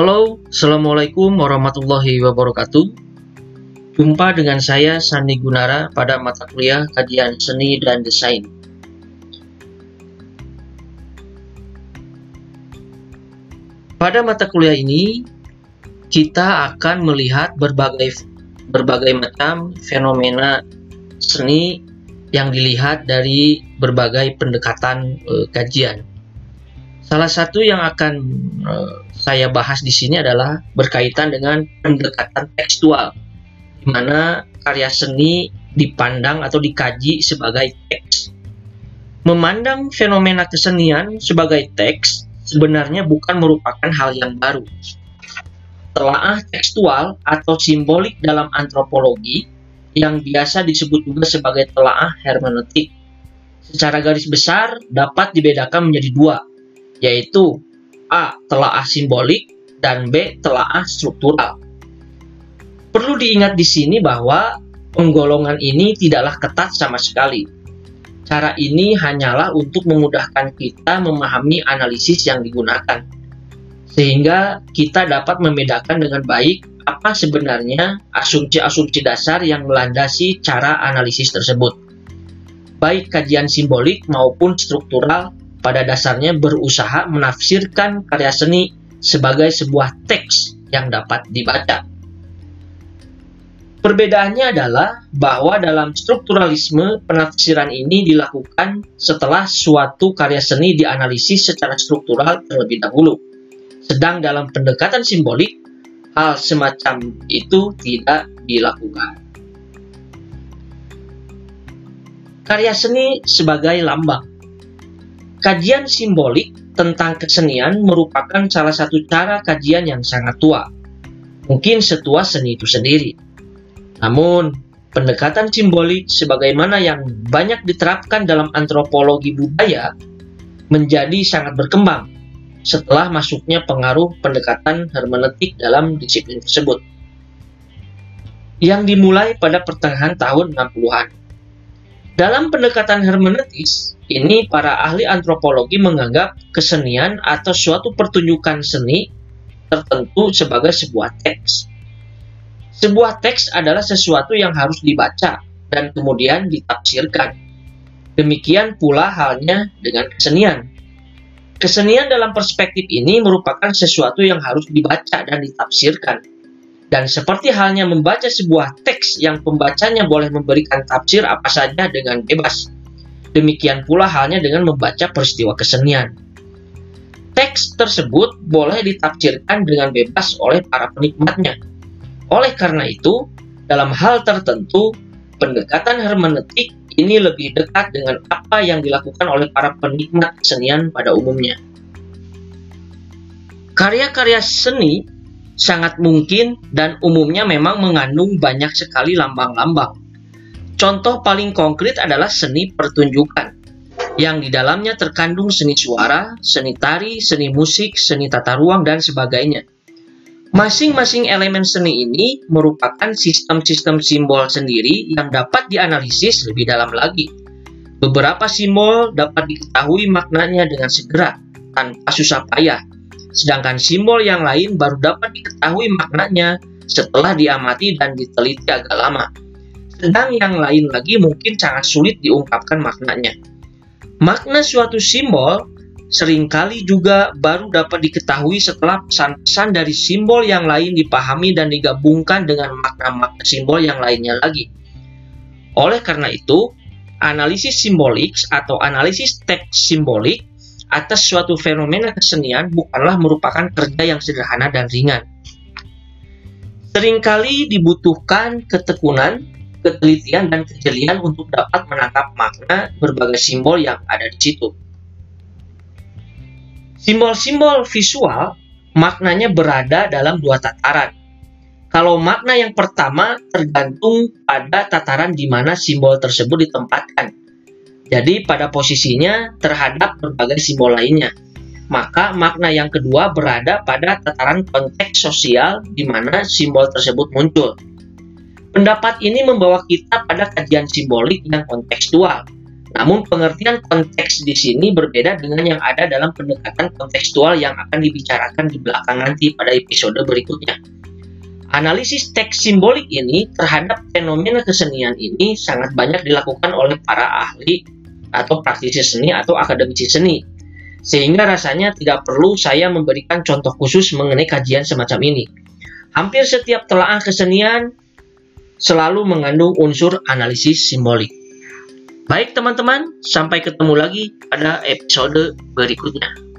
Halo, Assalamualaikum warahmatullahi wabarakatuh. Jumpa dengan saya Sandi Gunara pada mata kuliah Kajian Seni dan Desain. Pada mata kuliah ini, kita akan melihat berbagai berbagai macam fenomena seni yang dilihat dari berbagai pendekatan e, kajian. Salah satu yang akan e, saya bahas di sini adalah berkaitan dengan pendekatan tekstual, di mana karya seni dipandang atau dikaji sebagai teks. Memandang fenomena kesenian sebagai teks sebenarnya bukan merupakan hal yang baru. Telaah tekstual atau simbolik dalam antropologi yang biasa disebut juga sebagai telaah hermeneutik. Secara garis besar dapat dibedakan menjadi dua, yaitu A. Telaah simbolik dan B. Telaah struktural. Perlu diingat di sini bahwa penggolongan ini tidaklah ketat sama sekali. Cara ini hanyalah untuk memudahkan kita memahami analisis yang digunakan, sehingga kita dapat membedakan dengan baik apa sebenarnya asumsi-asumsi dasar yang melandasi cara analisis tersebut. Baik kajian simbolik maupun struktural pada dasarnya berusaha menafsirkan karya seni sebagai sebuah teks yang dapat dibaca. Perbedaannya adalah bahwa dalam strukturalisme penafsiran ini dilakukan setelah suatu karya seni dianalisis secara struktural terlebih dahulu. Sedang dalam pendekatan simbolik hal semacam itu tidak dilakukan. Karya seni sebagai lambang. Kajian simbolik tentang kesenian merupakan salah satu cara kajian yang sangat tua. Mungkin setua seni itu sendiri. Namun, pendekatan simbolik sebagaimana yang banyak diterapkan dalam antropologi budaya menjadi sangat berkembang setelah masuknya pengaruh pendekatan hermeneutik dalam disiplin tersebut yang dimulai pada pertengahan tahun 60-an. Dalam pendekatan hermeneutis, ini para ahli antropologi menganggap kesenian atau suatu pertunjukan seni tertentu sebagai sebuah teks. Sebuah teks adalah sesuatu yang harus dibaca dan kemudian ditafsirkan. Demikian pula halnya dengan kesenian. Kesenian dalam perspektif ini merupakan sesuatu yang harus dibaca dan ditafsirkan. Dan seperti halnya membaca sebuah teks yang pembacanya boleh memberikan tafsir apa saja dengan bebas. Demikian pula halnya dengan membaca peristiwa kesenian. Teks tersebut boleh ditafsirkan dengan bebas oleh para penikmatnya. Oleh karena itu, dalam hal tertentu, pendekatan hermeneutik ini lebih dekat dengan apa yang dilakukan oleh para penikmat kesenian pada umumnya. Karya-karya seni sangat mungkin dan umumnya memang mengandung banyak sekali lambang-lambang. Contoh paling konkret adalah seni pertunjukan, yang di dalamnya terkandung seni suara, seni tari, seni musik, seni tata ruang, dan sebagainya. Masing-masing elemen seni ini merupakan sistem-sistem simbol sendiri yang dapat dianalisis lebih dalam lagi. Beberapa simbol dapat diketahui maknanya dengan segera, tanpa susah payah. Sedangkan simbol yang lain baru dapat diketahui maknanya setelah diamati dan diteliti agak lama. Sedang yang lain lagi mungkin sangat sulit diungkapkan maknanya. Makna suatu simbol sering kali juga baru dapat diketahui setelah pesan-pesan dari simbol yang lain dipahami dan digabungkan dengan makna-makna simbol yang lainnya lagi. Oleh karena itu, analisis simbolik atau analisis teks simbolik atas suatu fenomena kesenian bukanlah merupakan kerja yang sederhana dan ringan. Seringkali dibutuhkan ketekunan, ketelitian, dan kejelian untuk dapat menangkap makna berbagai simbol yang ada di situ. Simbol-simbol visual maknanya berada dalam dua tataran. Kalau makna yang pertama tergantung pada tataran di mana simbol tersebut ditempatkan. Jadi pada posisinya terhadap berbagai simbol lainnya. Maka makna yang kedua berada pada tataran konteks sosial di mana simbol tersebut muncul. Pendapat ini membawa kita pada kajian simbolik yang kontekstual, Namun pengertian konteks di sini berbeda dengan yang ada dalam pendekatan kontekstual yang akan dibicarakan di belakang nanti pada episode berikutnya. Analisis teks simbolik ini terhadap fenomena kesenian ini sangat banyak dilakukan oleh para ahli atau praktisi seni atau akademisi seni. Sehingga rasanya tidak perlu saya memberikan contoh khusus mengenai kajian semacam ini. Hampir setiap telaah kesenian selalu mengandung unsur analisis simbolik. Baik teman-teman, sampai ketemu lagi pada episode berikutnya.